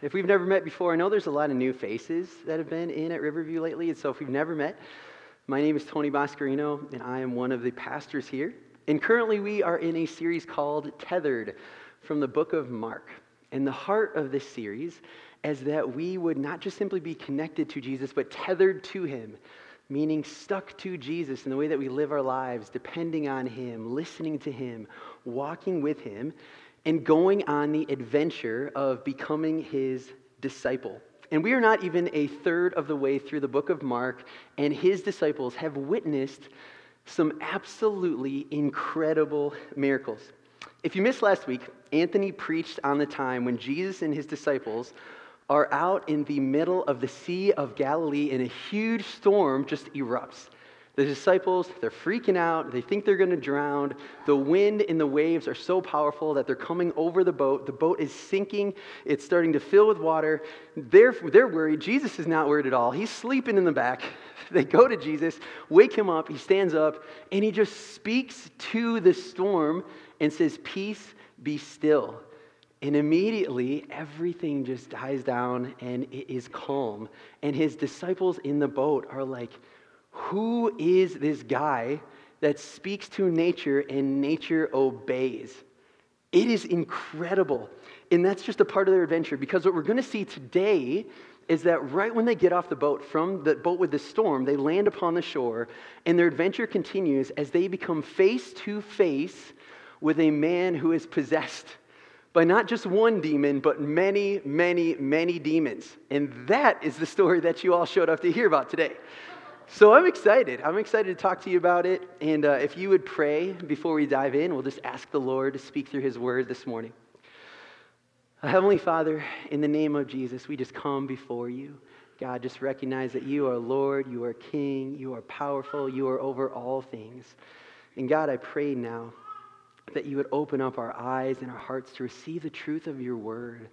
If we've never met before, I know there's a lot of new faces that have been in at Riverview lately. And so if we've never met, my name is Tony Boscarino, and I am one of the pastors here. And currently, we are in a series called Tethered from the book of Mark. And the heart of this series is that we would not just simply be connected to Jesus, but tethered to him, meaning stuck to Jesus in the way that we live our lives, depending on him, listening to him, walking with him and going on the adventure of becoming his disciple. And we are not even a third of the way through the book of Mark, and his disciples have witnessed some absolutely incredible miracles. If you missed last week, Anthony preached on the time when Jesus and his disciples are out in the middle of the Sea of Galilee and a huge storm just erupts. The disciples, they're freaking out. They think they're going to drown. The wind and the waves are so powerful that they're coming over the boat. The boat is sinking. It's starting to fill with water. They're, they're worried. Jesus is not worried at all. He's sleeping in the back. They go to Jesus, wake him up. He stands up, and he just speaks to the storm and says, Peace, be still. And immediately, everything just dies down and it is calm. And his disciples in the boat are like, who is this guy that speaks to nature and nature obeys? It is incredible. And that's just a part of their adventure because what we're going to see today is that right when they get off the boat from the boat with the storm, they land upon the shore and their adventure continues as they become face to face with a man who is possessed by not just one demon, but many, many, many demons. And that is the story that you all showed up to hear about today. So I'm excited. I'm excited to talk to you about it. And uh, if you would pray before we dive in, we'll just ask the Lord to speak through his word this morning. Heavenly Father, in the name of Jesus, we just come before you. God, just recognize that you are Lord, you are King, you are powerful, you are over all things. And God, I pray now that you would open up our eyes and our hearts to receive the truth of your word.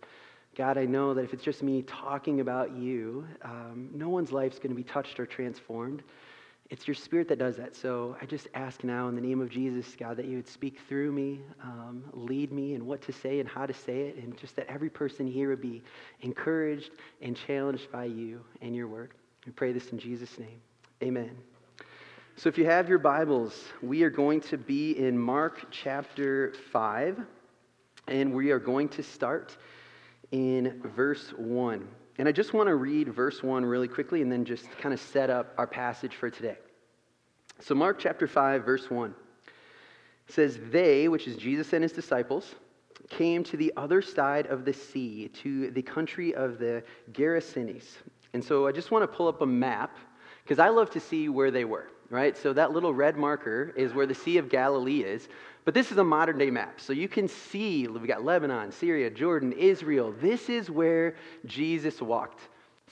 God, I know that if it's just me talking about you, um, no one's life's going to be touched or transformed. It's your spirit that does that. So I just ask now in the name of Jesus, God, that you would speak through me, um, lead me in what to say and how to say it, and just that every person here would be encouraged and challenged by you and your word. We pray this in Jesus' name. Amen. So if you have your Bibles, we are going to be in Mark chapter 5, and we are going to start in verse 1. And I just want to read verse 1 really quickly and then just kind of set up our passage for today. So, Mark chapter 5, verse 1 says, They, which is Jesus and his disciples, came to the other side of the sea, to the country of the Gerasenes. And so I just want to pull up a map because I love to see where they were, right? So that little red marker is where the Sea of Galilee is. But this is a modern day map. So you can see we've got Lebanon, Syria, Jordan, Israel. This is where Jesus walked.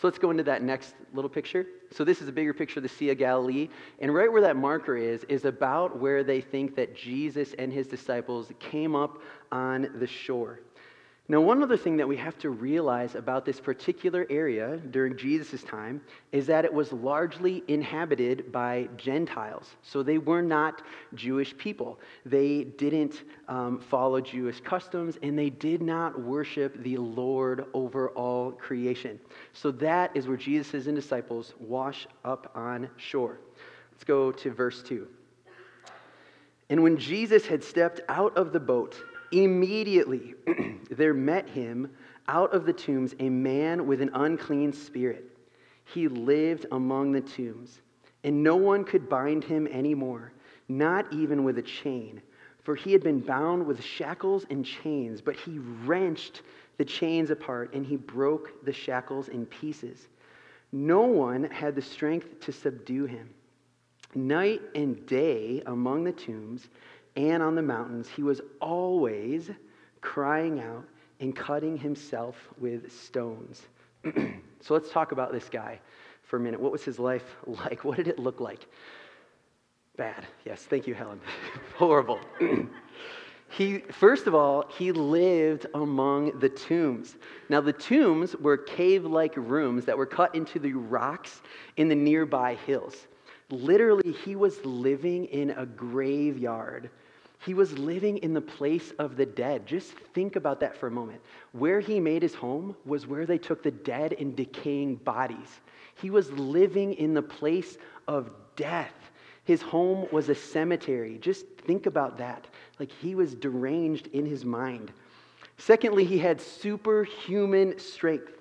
So let's go into that next little picture. So this is a bigger picture of the Sea of Galilee. And right where that marker is, is about where they think that Jesus and his disciples came up on the shore. Now, one other thing that we have to realize about this particular area during Jesus' time is that it was largely inhabited by Gentiles. So they were not Jewish people. They didn't um, follow Jewish customs and they did not worship the Lord over all creation. So that is where Jesus and disciples wash up on shore. Let's go to verse 2. And when Jesus had stepped out of the boat, Immediately there met him out of the tombs a man with an unclean spirit. He lived among the tombs, and no one could bind him anymore, not even with a chain, for he had been bound with shackles and chains, but he wrenched the chains apart and he broke the shackles in pieces. No one had the strength to subdue him. Night and day among the tombs, and on the mountains, he was always crying out and cutting himself with stones. so let's talk about this guy for a minute. What was his life like? What did it look like? Bad. Yes, thank you, Helen. Horrible. he first of all, he lived among the tombs. Now the tombs were cave-like rooms that were cut into the rocks in the nearby hills. Literally, he was living in a graveyard He was living in the place of the dead. Just think about that for a moment. Where he made his home was where they took the dead and decaying bodies. He was living in the place of death. His home was a cemetery. Just think about that. Like he was deranged in his mind. Secondly, he had superhuman strength.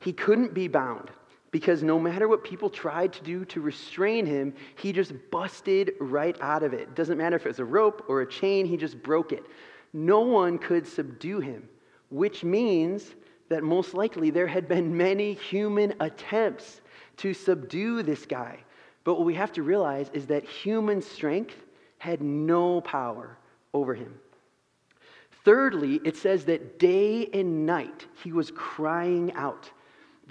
He couldn't be bound because no matter what people tried to do to restrain him, he just busted right out of it. Doesn't matter if it was a rope or a chain, he just broke it. No one could subdue him, which means that most likely there had been many human attempts to subdue this guy. But what we have to realize is that human strength had no power over him. Thirdly, it says that day and night he was crying out.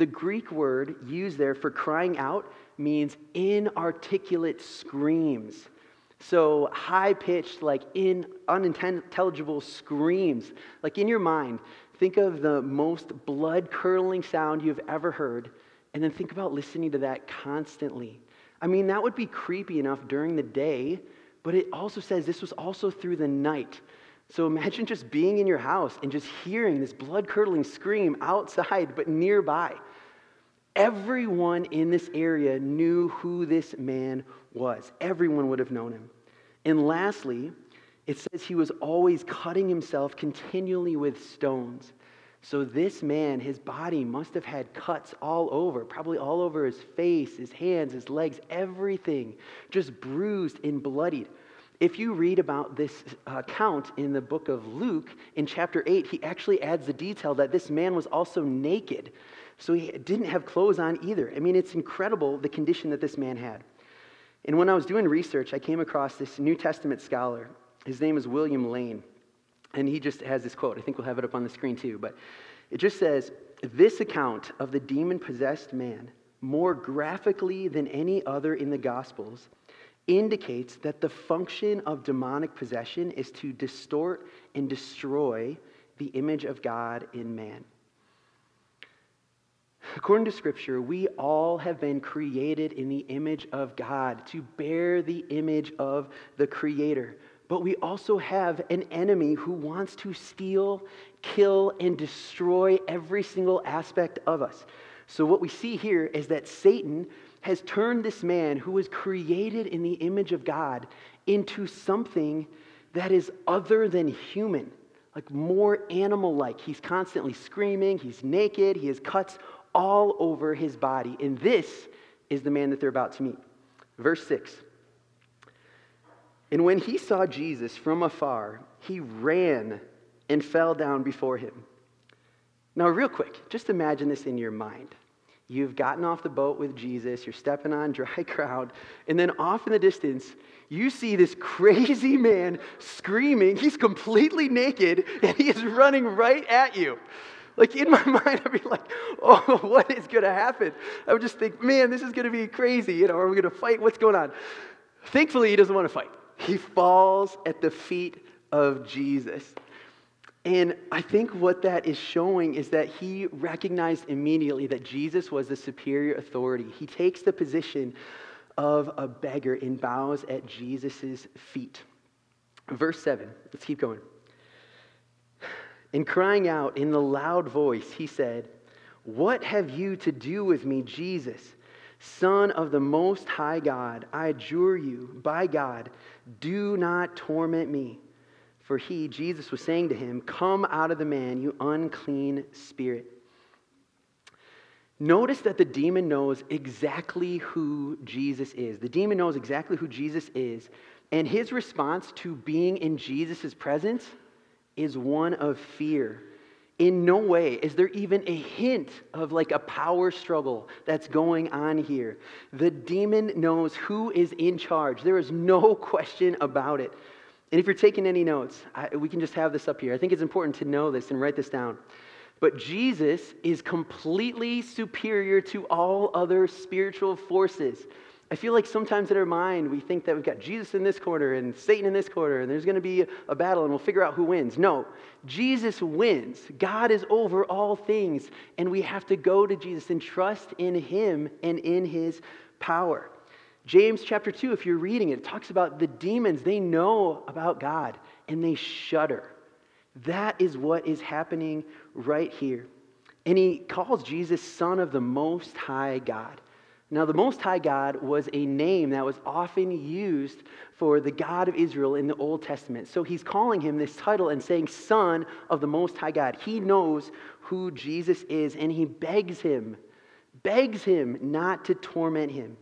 The Greek word used there for crying out means inarticulate screams. So high pitched, like in unintelligible screams. Like in your mind, think of the most blood curdling sound you've ever heard, and then think about listening to that constantly. I mean, that would be creepy enough during the day, but it also says this was also through the night. So imagine just being in your house and just hearing this blood curdling scream outside, but nearby. Everyone in this area knew who this man was. Everyone would have known him. And lastly, it says he was always cutting himself continually with stones. So this man, his body must have had cuts all over, probably all over his face, his hands, his legs, everything, just bruised and bloodied. If you read about this account uh, in the book of Luke, in chapter 8, he actually adds the detail that this man was also naked. So he didn't have clothes on either. I mean, it's incredible the condition that this man had. And when I was doing research, I came across this New Testament scholar. His name is William Lane. And he just has this quote. I think we'll have it up on the screen too. But it just says This account of the demon possessed man, more graphically than any other in the Gospels, indicates that the function of demonic possession is to distort and destroy the image of God in man. According to Scripture, we all have been created in the image of God to bear the image of the Creator. But we also have an enemy who wants to steal, kill, and destroy every single aspect of us. So, what we see here is that Satan has turned this man who was created in the image of God into something that is other than human, like more animal like. He's constantly screaming, he's naked, he has cuts all over his body. And this is the man that they're about to meet. Verse 6. And when he saw Jesus from afar, he ran and fell down before him. Now, real quick, just imagine this in your mind. You've gotten off the boat with Jesus, you're stepping on dry ground, and then off in the distance, you see this crazy man screaming. He's completely naked, and he is running right at you. Like in my mind, I'd be like, oh, what is going to happen? I would just think, man, this is going to be crazy. You know, are we going to fight? What's going on? Thankfully, he doesn't want to fight. He falls at the feet of Jesus. And I think what that is showing is that he recognized immediately that Jesus was the superior authority. He takes the position of a beggar and bows at Jesus' feet. Verse 7, let's keep going. And crying out in the loud voice, he said, What have you to do with me, Jesus, Son of the Most High God? I adjure you, by God, do not torment me. For he, Jesus, was saying to him, Come out of the man, you unclean spirit. Notice that the demon knows exactly who Jesus is. The demon knows exactly who Jesus is. And his response to being in Jesus' presence is one of fear. In no way is there even a hint of like a power struggle that's going on here. The demon knows who is in charge. There is no question about it. And if you're taking any notes, I, we can just have this up here. I think it's important to know this and write this down. But Jesus is completely superior to all other spiritual forces. I feel like sometimes in our mind we think that we've got Jesus in this corner and Satan in this corner, and there's going to be a battle and we'll figure out who wins. No, Jesus wins. God is over all things, and we have to go to Jesus and trust in Him and in His power. James chapter 2, if you're reading it, it talks about the demons. They know about God and they shudder. That is what is happening right here. And he calls Jesus Son of the Most High God. Now, the Most High God was a name that was often used for the God of Israel in the Old Testament. So he's calling him this title and saying, Son of the Most High God. He knows who Jesus is, and he begs him, begs him not to torment him.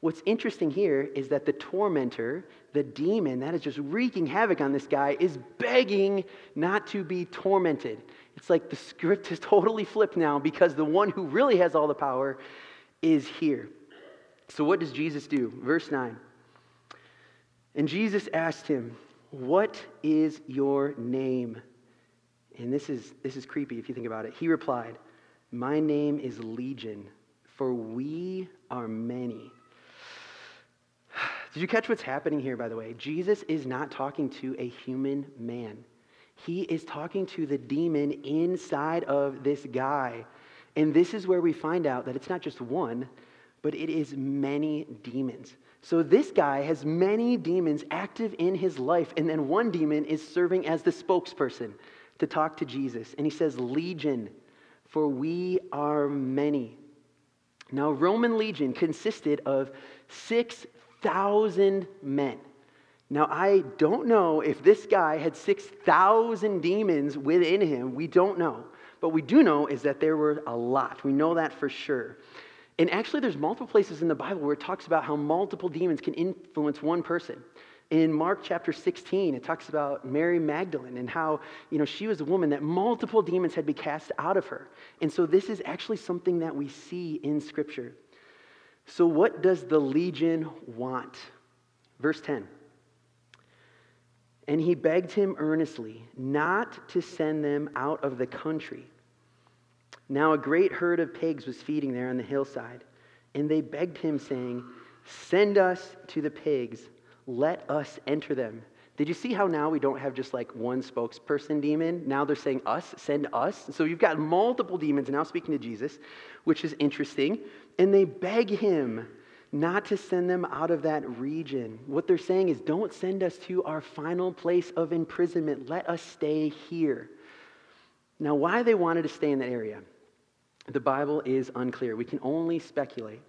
What's interesting here is that the tormentor, the demon that is just wreaking havoc on this guy, is begging not to be tormented. It's like the script is totally flipped now because the one who really has all the power is here. So, what does Jesus do? Verse 9. And Jesus asked him, What is your name? And this is, this is creepy if you think about it. He replied, My name is Legion, for we are many. Did you catch what's happening here, by the way? Jesus is not talking to a human man. He is talking to the demon inside of this guy. And this is where we find out that it's not just one, but it is many demons. So this guy has many demons active in his life, and then one demon is serving as the spokesperson to talk to Jesus. And he says, Legion, for we are many. Now, Roman legion consisted of 6,000 men. Now, I don't know if this guy had 6,000 demons within him. We don't know. But we do know is that there were a lot. We know that for sure. And actually, there's multiple places in the Bible where it talks about how multiple demons can influence one person. In Mark chapter 16, it talks about Mary Magdalene and how, you know, she was a woman that multiple demons had been cast out of her. And so this is actually something that we see in Scripture. So, what does the legion want? Verse 10. And he begged him earnestly not to send them out of the country. Now a great herd of pigs was feeding there on the hillside, and they begged him, saying, Send us to the pigs, let us enter them. Did you see how now we don't have just like one spokesperson demon? Now they're saying us, send us. So you've got multiple demons now speaking to Jesus, which is interesting. And they beg him not to send them out of that region. What they're saying is, don't send us to our final place of imprisonment. Let us stay here. Now, why they wanted to stay in that area, the Bible is unclear. We can only speculate.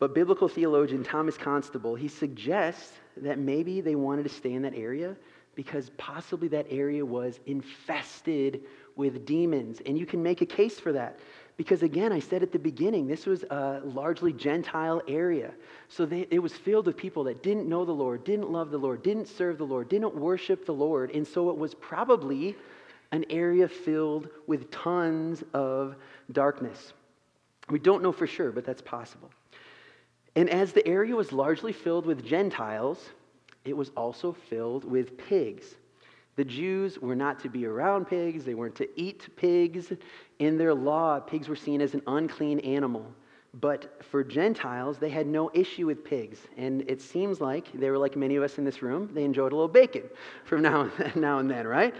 But biblical theologian Thomas Constable, he suggests that maybe they wanted to stay in that area because possibly that area was infested with demons. And you can make a case for that. Because again, I said at the beginning, this was a largely Gentile area. So they, it was filled with people that didn't know the Lord, didn't love the Lord, didn't serve the Lord, didn't worship the Lord. And so it was probably an area filled with tons of darkness. We don't know for sure, but that's possible. And as the area was largely filled with Gentiles, it was also filled with pigs. The Jews were not to be around pigs, they weren't to eat pigs. In their law, pigs were seen as an unclean animal. But for Gentiles, they had no issue with pigs. And it seems like they were like many of us in this room, they enjoyed a little bacon from now and then, now and then right?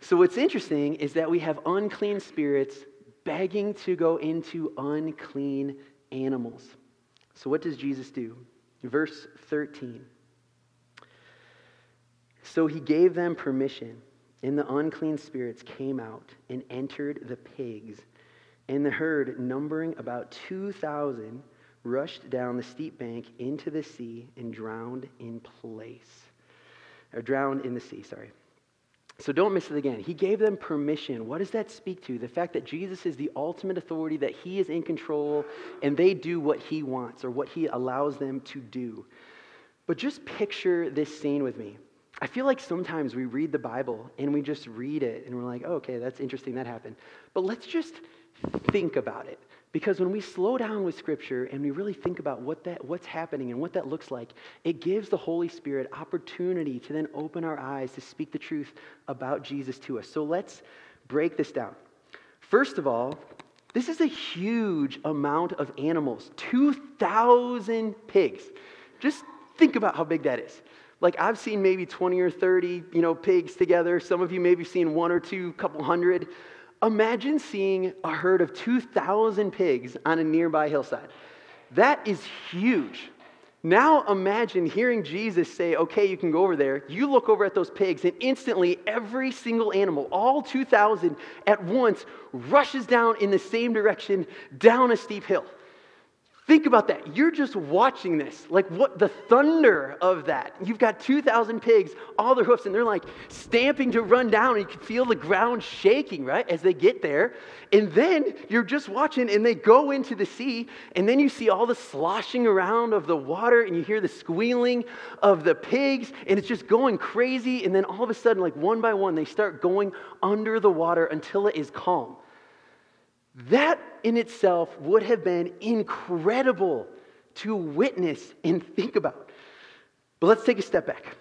So, what's interesting is that we have unclean spirits begging to go into unclean animals. So, what does Jesus do? Verse 13. So he gave them permission, and the unclean spirits came out and entered the pigs. And the herd, numbering about 2,000, rushed down the steep bank into the sea and drowned in place. Or drowned in the sea, sorry. So don't miss it again. He gave them permission. What does that speak to? The fact that Jesus is the ultimate authority, that he is in control, and they do what he wants or what he allows them to do. But just picture this scene with me. I feel like sometimes we read the Bible and we just read it and we're like, oh, okay, that's interesting, that happened. But let's just think about it. Because when we slow down with Scripture and we really think about what that, what's happening and what that looks like, it gives the Holy Spirit opportunity to then open our eyes to speak the truth about Jesus to us. So let's break this down. First of all, this is a huge amount of animals 2,000 pigs. Just think about how big that is. Like I've seen maybe 20 or 30, you know, pigs together. Some of you maybe seen one or two, couple hundred. Imagine seeing a herd of 2,000 pigs on a nearby hillside. That is huge. Now imagine hearing Jesus say, okay, you can go over there. You look over at those pigs, and instantly every single animal, all 2,000 at once, rushes down in the same direction down a steep hill. Think about that. You're just watching this. Like what the thunder of that. You've got 2,000 pigs, all their hoofs, and they're like stamping to run down. And you can feel the ground shaking, right, as they get there. And then you're just watching, and they go into the sea. And then you see all the sloshing around of the water, and you hear the squealing of the pigs, and it's just going crazy. And then all of a sudden, like one by one, they start going under the water until it is calm. That in itself would have been incredible to witness and think about. But let's take a step back.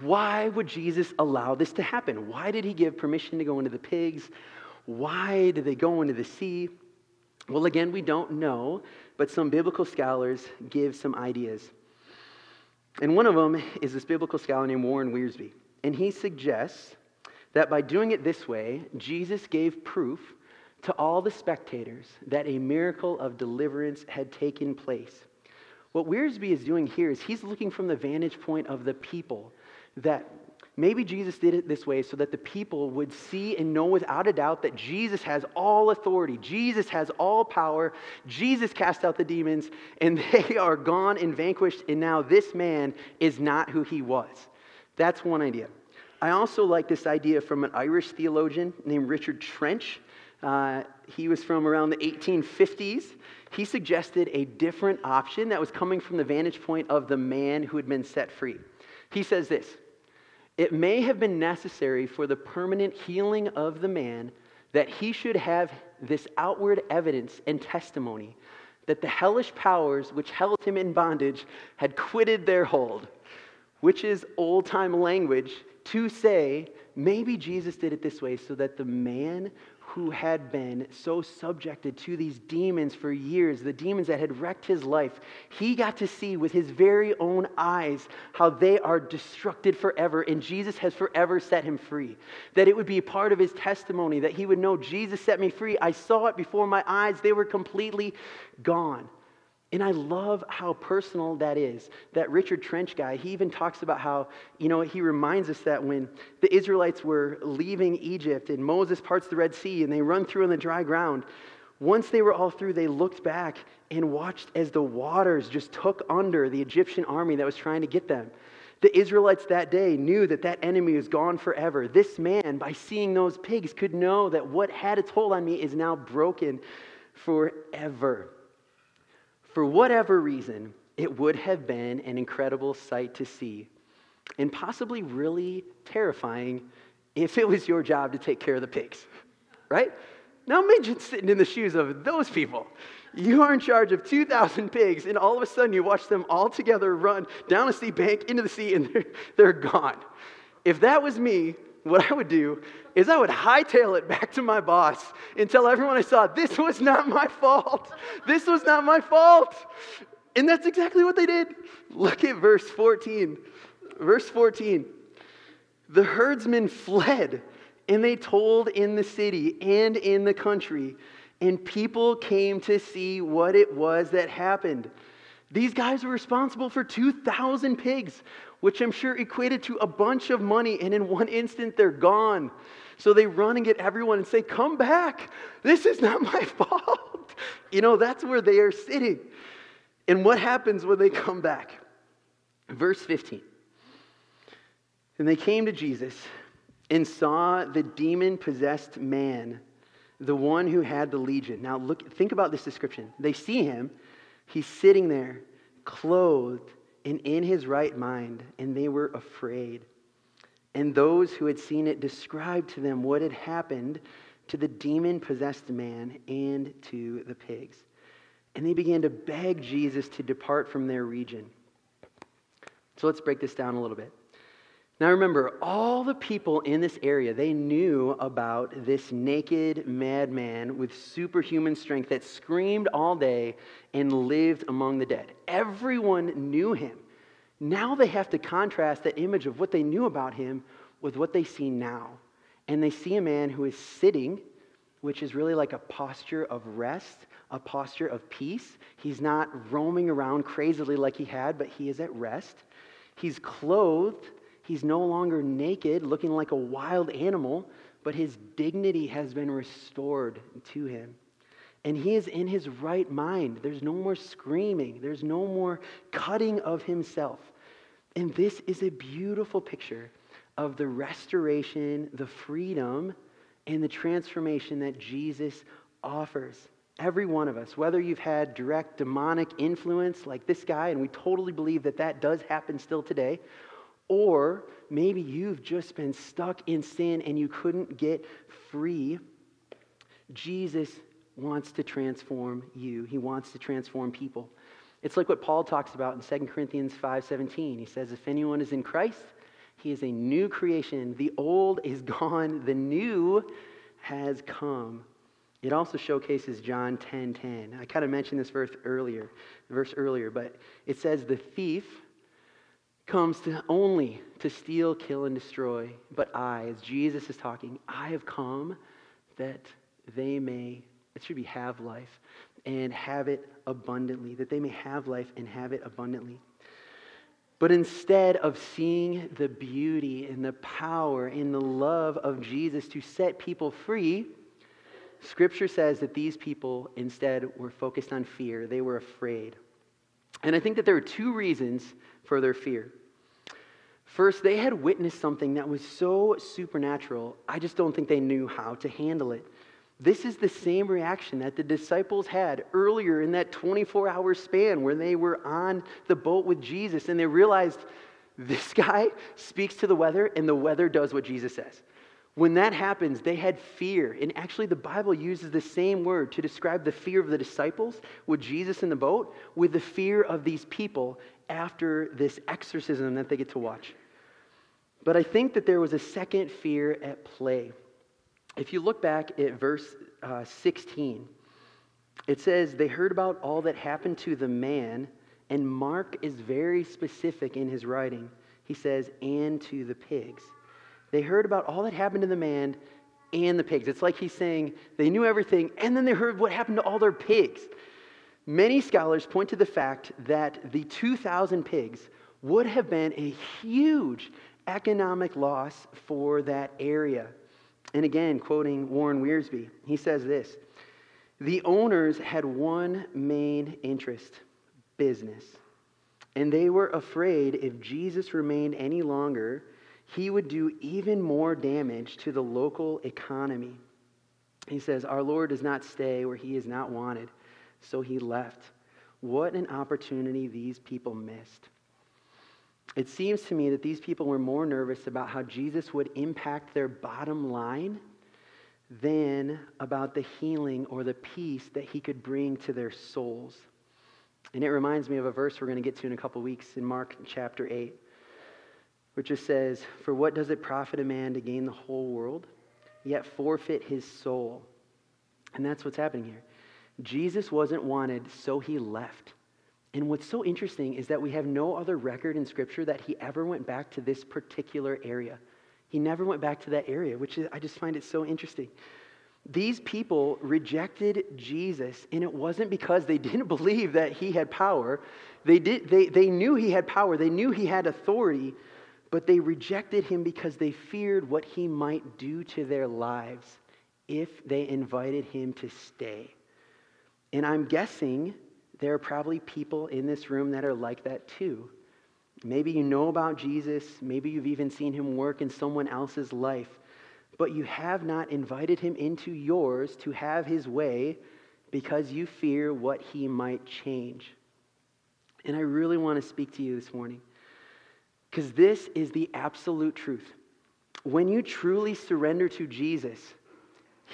Why would Jesus allow this to happen? Why did he give permission to go into the pigs? Why did they go into the sea? Well, again, we don't know, but some biblical scholars give some ideas. And one of them is this biblical scholar named Warren Wiersbe. And he suggests that by doing it this way, Jesus gave proof to all the spectators that a miracle of deliverance had taken place. What Wiersbe is doing here is he's looking from the vantage point of the people that maybe Jesus did it this way so that the people would see and know without a doubt that Jesus has all authority, Jesus has all power, Jesus cast out the demons, and they are gone and vanquished, and now this man is not who he was. That's one idea. I also like this idea from an Irish theologian named Richard Trench. Uh, he was from around the 1850s. He suggested a different option that was coming from the vantage point of the man who had been set free. He says this It may have been necessary for the permanent healing of the man that he should have this outward evidence and testimony that the hellish powers which held him in bondage had quitted their hold, which is old time language to say maybe Jesus did it this way so that the man who had been so subjected to these demons for years, the demons that had wrecked his life, he got to see with his very own eyes how they are destructed forever, and Jesus has forever set him free. That it would be part of his testimony, that he would know, Jesus set me free. I saw it before my eyes, they were completely gone. And I love how personal that is. That Richard Trench guy, he even talks about how, you know, he reminds us that when the Israelites were leaving Egypt and Moses parts the Red Sea and they run through on the dry ground, once they were all through, they looked back and watched as the waters just took under the Egyptian army that was trying to get them. The Israelites that day knew that that enemy was gone forever. This man, by seeing those pigs, could know that what had its hold on me is now broken forever. For whatever reason, it would have been an incredible sight to see, and possibly really terrifying if it was your job to take care of the pigs, right? Now imagine sitting in the shoes of those people. You are in charge of 2,000 pigs, and all of a sudden you watch them all together run down a steep bank into the sea, and they're, they're gone. If that was me, what I would do is I would hightail it back to my boss and tell everyone I saw, this was not my fault. This was not my fault. And that's exactly what they did. Look at verse 14. Verse 14. The herdsmen fled, and they told in the city and in the country, and people came to see what it was that happened. These guys were responsible for 2,000 pigs, which I'm sure equated to a bunch of money, and in one instant they're gone. So they run and get everyone and say, Come back. This is not my fault. You know, that's where they are sitting. And what happens when they come back? Verse 15. And they came to Jesus and saw the demon possessed man, the one who had the legion. Now, look, think about this description. They see him, he's sitting there, clothed and in his right mind, and they were afraid. And those who had seen it described to them what had happened to the demon possessed man and to the pigs. And they began to beg Jesus to depart from their region. So let's break this down a little bit. Now remember, all the people in this area, they knew about this naked madman with superhuman strength that screamed all day and lived among the dead. Everyone knew him. Now they have to contrast that image of what they knew about him with what they see now. And they see a man who is sitting which is really like a posture of rest, a posture of peace. He's not roaming around crazily like he had, but he is at rest. He's clothed. He's no longer naked, looking like a wild animal, but his dignity has been restored to him. And he is in his right mind. There's no more screaming, there's no more cutting of himself. And this is a beautiful picture of the restoration, the freedom, and the transformation that Jesus offers. Every one of us, whether you've had direct demonic influence like this guy, and we totally believe that that does happen still today, or maybe you've just been stuck in sin and you couldn't get free, Jesus wants to transform you. He wants to transform people. It's like what Paul talks about in 2 Corinthians 5:17. He says if anyone is in Christ, he is a new creation. The old is gone, the new has come. It also showcases John 10:10. 10, 10. I kind of mentioned this verse earlier, verse earlier, but it says the thief comes to only to steal, kill and destroy, but I, as Jesus is talking, I have come that they may it should be have life and have it abundantly, that they may have life and have it abundantly. But instead of seeing the beauty and the power and the love of Jesus to set people free, Scripture says that these people instead were focused on fear. They were afraid. And I think that there are two reasons for their fear. First, they had witnessed something that was so supernatural, I just don't think they knew how to handle it. This is the same reaction that the disciples had earlier in that 24 hour span where they were on the boat with Jesus and they realized this guy speaks to the weather and the weather does what Jesus says. When that happens, they had fear. And actually, the Bible uses the same word to describe the fear of the disciples with Jesus in the boat with the fear of these people after this exorcism that they get to watch. But I think that there was a second fear at play. If you look back at verse uh, 16, it says, They heard about all that happened to the man, and Mark is very specific in his writing. He says, and to the pigs. They heard about all that happened to the man and the pigs. It's like he's saying they knew everything, and then they heard what happened to all their pigs. Many scholars point to the fact that the 2,000 pigs would have been a huge economic loss for that area. And again, quoting Warren Wiersbe, he says this The owners had one main interest business. And they were afraid if Jesus remained any longer, he would do even more damage to the local economy. He says, Our Lord does not stay where he is not wanted, so he left. What an opportunity these people missed. It seems to me that these people were more nervous about how Jesus would impact their bottom line than about the healing or the peace that he could bring to their souls. And it reminds me of a verse we're going to get to in a couple weeks in Mark chapter 8, which just says, For what does it profit a man to gain the whole world, yet forfeit his soul? And that's what's happening here. Jesus wasn't wanted, so he left. And what's so interesting is that we have no other record in Scripture that he ever went back to this particular area. He never went back to that area, which is, I just find it so interesting. These people rejected Jesus, and it wasn't because they didn't believe that he had power. They, did, they, they knew he had power, they knew he had authority, but they rejected him because they feared what he might do to their lives if they invited him to stay. And I'm guessing there are probably people in this room that are like that too. Maybe you know about Jesus, maybe you've even seen him work in someone else's life, but you have not invited him into yours to have his way because you fear what he might change. And I really want to speak to you this morning because this is the absolute truth. When you truly surrender to Jesus,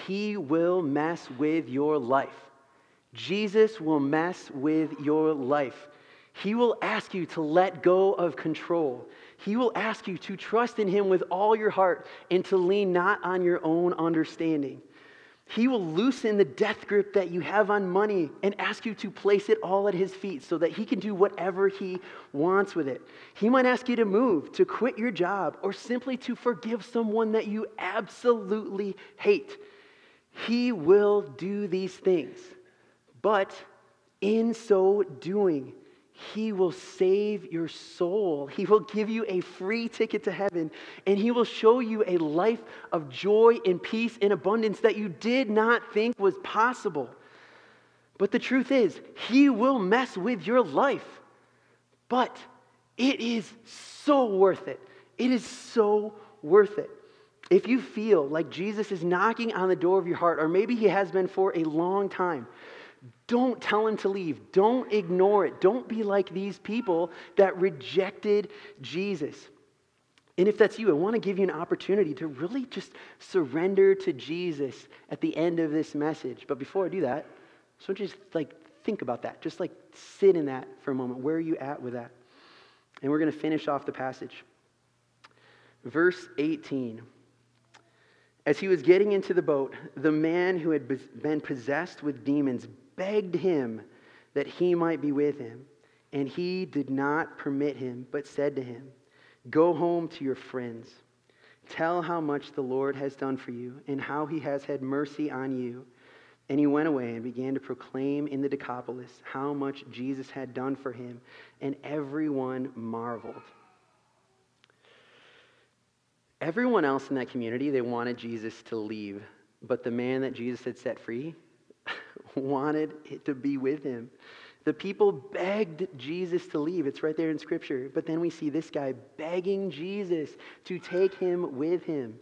he will mess with your life. Jesus will mess with your life. He will ask you to let go of control. He will ask you to trust in Him with all your heart and to lean not on your own understanding. He will loosen the death grip that you have on money and ask you to place it all at His feet so that He can do whatever He wants with it. He might ask you to move, to quit your job, or simply to forgive someone that you absolutely hate. He will do these things. But in so doing, he will save your soul. He will give you a free ticket to heaven, and He will show you a life of joy and peace and abundance that you did not think was possible. But the truth is, He will mess with your life. But it is so worth it. It is so worth it. If you feel like Jesus is knocking on the door of your heart, or maybe He has been for a long time, don't tell him to leave. Don't ignore it. Don't be like these people that rejected Jesus. And if that's you, I want to give you an opportunity to really just surrender to Jesus at the end of this message. But before I do that, so just like think about that. Just like sit in that for a moment. Where are you at with that? And we're going to finish off the passage. Verse 18. As he was getting into the boat, the man who had been possessed with demons begged him that he might be with him. And he did not permit him, but said to him, Go home to your friends. Tell how much the Lord has done for you and how he has had mercy on you. And he went away and began to proclaim in the Decapolis how much Jesus had done for him, and everyone marveled. Everyone else in that community, they wanted Jesus to leave, but the man that Jesus had set free, wanted to be with him. The people begged Jesus to leave. It's right there in Scripture. But then we see this guy begging Jesus to take him with him.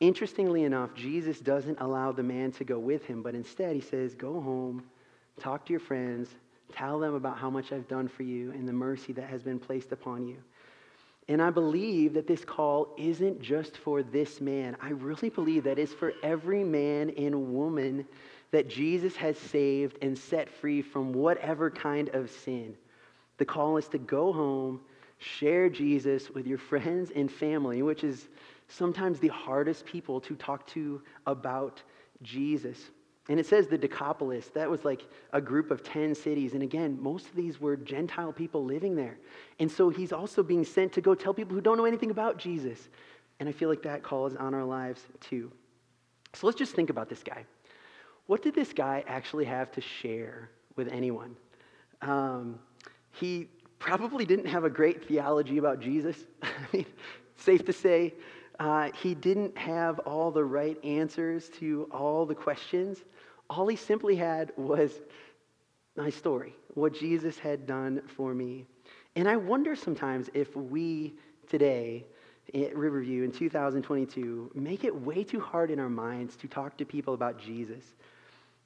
Interestingly enough, Jesus doesn't allow the man to go with him, but instead he says, Go home, talk to your friends, tell them about how much I've done for you and the mercy that has been placed upon you. And I believe that this call isn't just for this man. I really believe that it's for every man and woman that Jesus has saved and set free from whatever kind of sin. The call is to go home, share Jesus with your friends and family, which is sometimes the hardest people to talk to about Jesus. And it says the Decapolis, that was like a group of 10 cities. And again, most of these were Gentile people living there. And so he's also being sent to go tell people who don't know anything about Jesus. And I feel like that call is on our lives too. So let's just think about this guy what did this guy actually have to share with anyone? Um, he probably didn't have a great theology about Jesus. I mean, safe to say, uh, he didn't have all the right answers to all the questions. All he simply had was my story, what Jesus had done for me. And I wonder sometimes if we today at Riverview in 2022 make it way too hard in our minds to talk to people about Jesus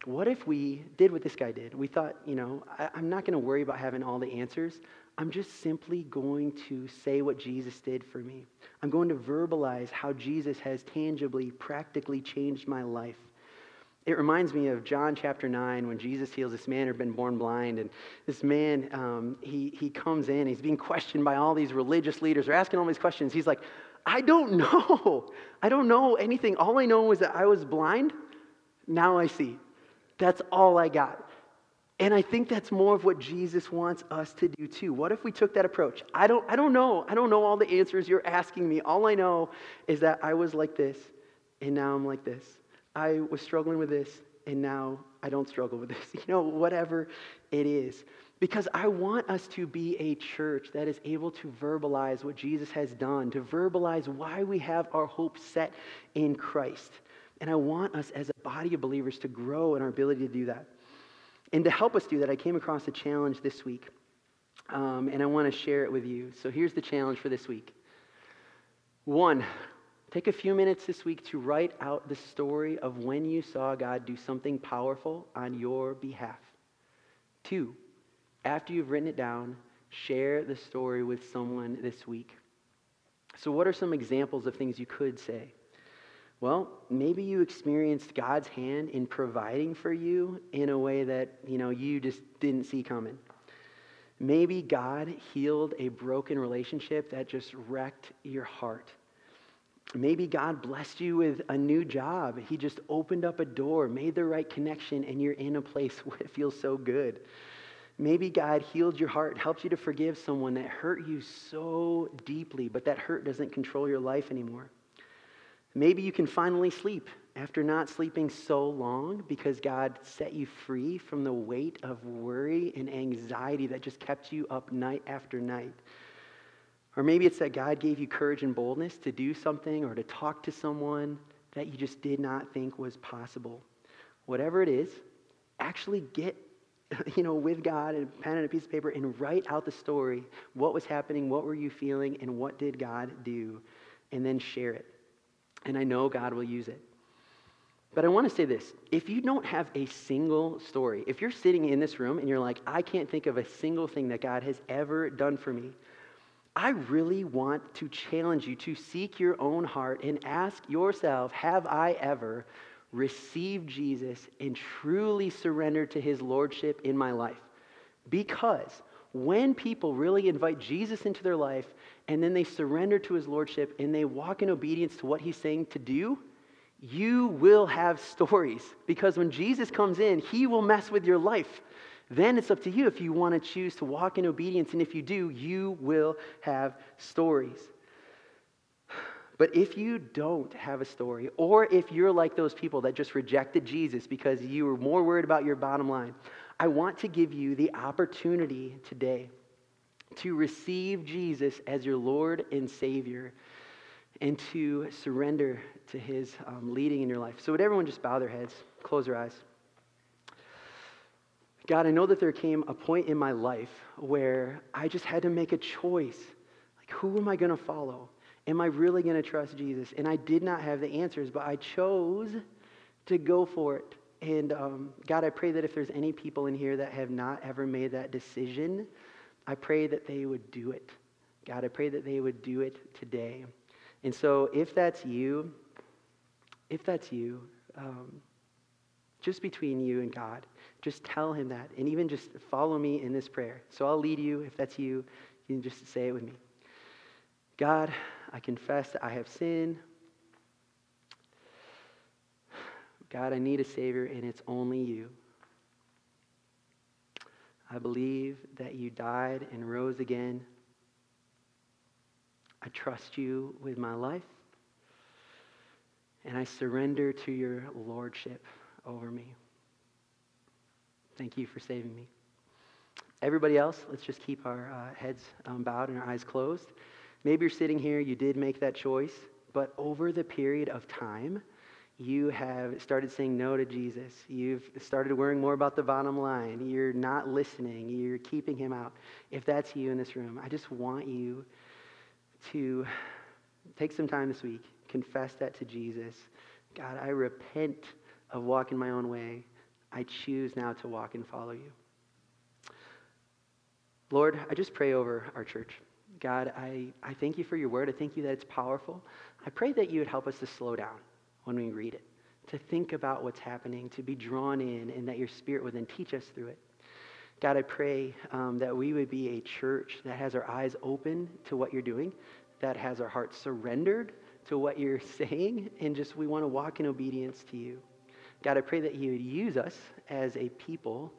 what if we did what this guy did? We thought, you know, I, am not going to worry about having all the answers. I'm just simply going to say what Jesus did for me. I'm going to verbalize how Jesus has tangibly, practically changed my life. It reminds me of John chapter 9 when Jesus heals this man who'd been born blind. And this man, um, he, he comes in, he's being questioned by all these religious leaders. They're asking all these questions. He's like, I don't know. I don't know anything. All I know is that I was blind. Now I see. That's all I got. And I think that's more of what Jesus wants us to do too. What if we took that approach? I don't, I don't know. I don't know all the answers you're asking me. All I know is that I was like this, and now I'm like this. I was struggling with this, and now I don't struggle with this. You know, whatever it is. Because I want us to be a church that is able to verbalize what Jesus has done, to verbalize why we have our hope set in Christ. And I want us as a body of believers to grow in our ability to do that. And to help us do that, I came across a challenge this week. Um, and I want to share it with you. So here's the challenge for this week. One, take a few minutes this week to write out the story of when you saw God do something powerful on your behalf. Two, after you've written it down, share the story with someone this week. So, what are some examples of things you could say? Well, maybe you experienced God's hand in providing for you in a way that, you know, you just didn't see coming. Maybe God healed a broken relationship that just wrecked your heart. Maybe God blessed you with a new job. He just opened up a door, made the right connection, and you're in a place where it feels so good. Maybe God healed your heart, helped you to forgive someone that hurt you so deeply, but that hurt doesn't control your life anymore. Maybe you can finally sleep after not sleeping so long because God set you free from the weight of worry and anxiety that just kept you up night after night. Or maybe it's that God gave you courage and boldness to do something or to talk to someone that you just did not think was possible. Whatever it is, actually get you know, with God and a pen and a piece of paper and write out the story. What was happening? What were you feeling? And what did God do? And then share it. And I know God will use it. But I want to say this if you don't have a single story, if you're sitting in this room and you're like, I can't think of a single thing that God has ever done for me, I really want to challenge you to seek your own heart and ask yourself Have I ever received Jesus and truly surrendered to his lordship in my life? Because when people really invite Jesus into their life and then they surrender to his lordship and they walk in obedience to what he's saying to do, you will have stories. Because when Jesus comes in, he will mess with your life. Then it's up to you if you want to choose to walk in obedience. And if you do, you will have stories. But if you don't have a story, or if you're like those people that just rejected Jesus because you were more worried about your bottom line, I want to give you the opportunity today to receive Jesus as your Lord and Savior and to surrender to His um, leading in your life. So, would everyone just bow their heads, close their eyes? God, I know that there came a point in my life where I just had to make a choice. Like, who am I going to follow? Am I really going to trust Jesus? And I did not have the answers, but I chose to go for it. And um, God, I pray that if there's any people in here that have not ever made that decision, I pray that they would do it. God, I pray that they would do it today. And so, if that's you, if that's you, um, just between you and God. Just tell him that. And even just follow me in this prayer. So I'll lead you. If that's you, you can just say it with me. God, I confess that I have sinned. God, I need a Savior, and it's only you. I believe that you died and rose again. I trust you with my life, and I surrender to your lordship over me. Thank you for saving me. Everybody else, let's just keep our uh, heads um, bowed and our eyes closed. Maybe you're sitting here, you did make that choice, but over the period of time, you have started saying no to Jesus. You've started worrying more about the bottom line. You're not listening. You're keeping him out. If that's you in this room, I just want you to take some time this week, confess that to Jesus. God, I repent of walking my own way. I choose now to walk and follow you. Lord, I just pray over our church. God, I, I thank you for your word. I thank you that it's powerful. I pray that you would help us to slow down when we read it, to think about what's happening, to be drawn in, and that your spirit would then teach us through it. God, I pray um, that we would be a church that has our eyes open to what you're doing, that has our hearts surrendered to what you're saying, and just we want to walk in obedience to you. God, I pray that you would use us as a people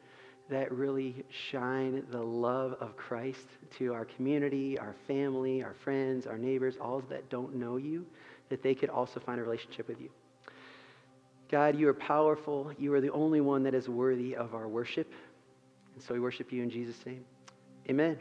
that really shine the love of Christ to our community, our family, our friends, our neighbors, all that don't know you, that they could also find a relationship with you. God, you are powerful. You are the only one that is worthy of our worship. And so we worship you in Jesus' name. Amen.